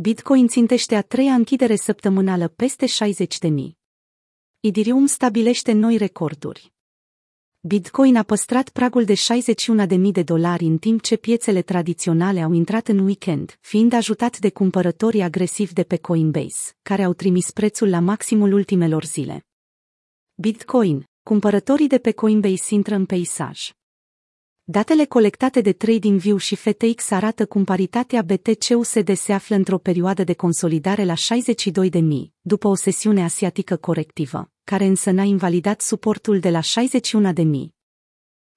Bitcoin țintește a treia închidere săptămânală peste 60 de mii. Idirium stabilește noi recorduri. Bitcoin a păstrat pragul de 61.000 de dolari în timp ce piețele tradiționale au intrat în weekend, fiind ajutat de cumpărătorii agresivi de pe Coinbase, care au trimis prețul la maximul ultimelor zile. Bitcoin, cumpărătorii de pe Coinbase intră în peisaj. Datele colectate de TradingView și FTX arată cum paritatea BTC-USD se află într-o perioadă de consolidare la 62.000, după o sesiune asiatică corectivă, care însă n-a invalidat suportul de la 61.000.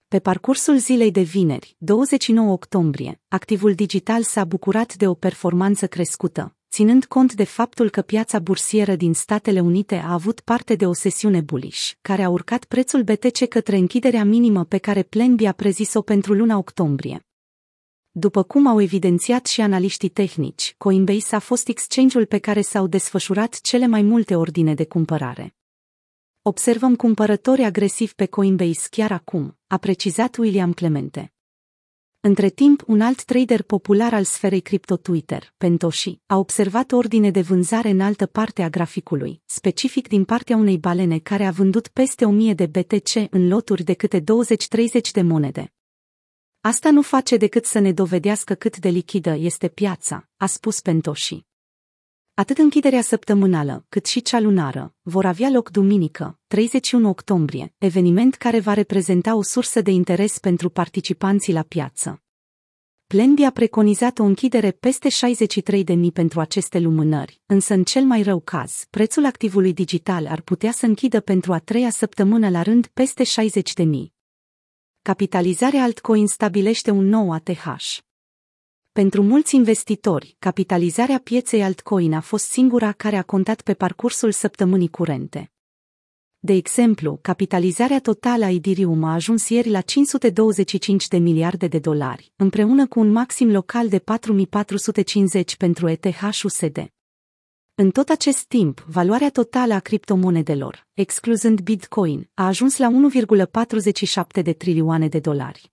Pe parcursul zilei de vineri, 29 octombrie, activul digital s-a bucurat de o performanță crescută, ținând cont de faptul că piața bursieră din Statele Unite a avut parte de o sesiune bullish, care a urcat prețul BTC către închiderea minimă pe care Plan a prezis-o pentru luna octombrie. După cum au evidențiat și analiștii tehnici, Coinbase a fost exchange-ul pe care s-au desfășurat cele mai multe ordine de cumpărare. Observăm cumpărători agresivi pe Coinbase chiar acum, a precizat William Clemente. Între timp, un alt trader popular al sferei cripto Twitter, Pentoshi, a observat ordine de vânzare în altă parte a graficului, specific din partea unei balene care a vândut peste 1000 de BTC în loturi de câte 20-30 de monede. Asta nu face decât să ne dovedească cât de lichidă este piața, a spus Pentoshi. Atât închiderea săptămânală, cât și cea lunară, vor avea loc duminică, 31 octombrie, eveniment care va reprezenta o sursă de interes pentru participanții la piață. Plenby a preconizat o închidere peste 63.000 pentru aceste lumânări, însă în cel mai rău caz, prețul activului digital ar putea să închidă pentru a treia săptămână la rând peste 60.000. Capitalizarea altcoin stabilește un nou ATH. Pentru mulți investitori, capitalizarea pieței altcoin a fost singura care a contat pe parcursul săptămânii curente. De exemplu, capitalizarea totală a Ethereum a ajuns ieri la 525 de miliarde de dolari, împreună cu un maxim local de 4450 pentru ETH-USD. În tot acest timp, valoarea totală a criptomonedelor, excluzând Bitcoin, a ajuns la 1,47 de trilioane de dolari.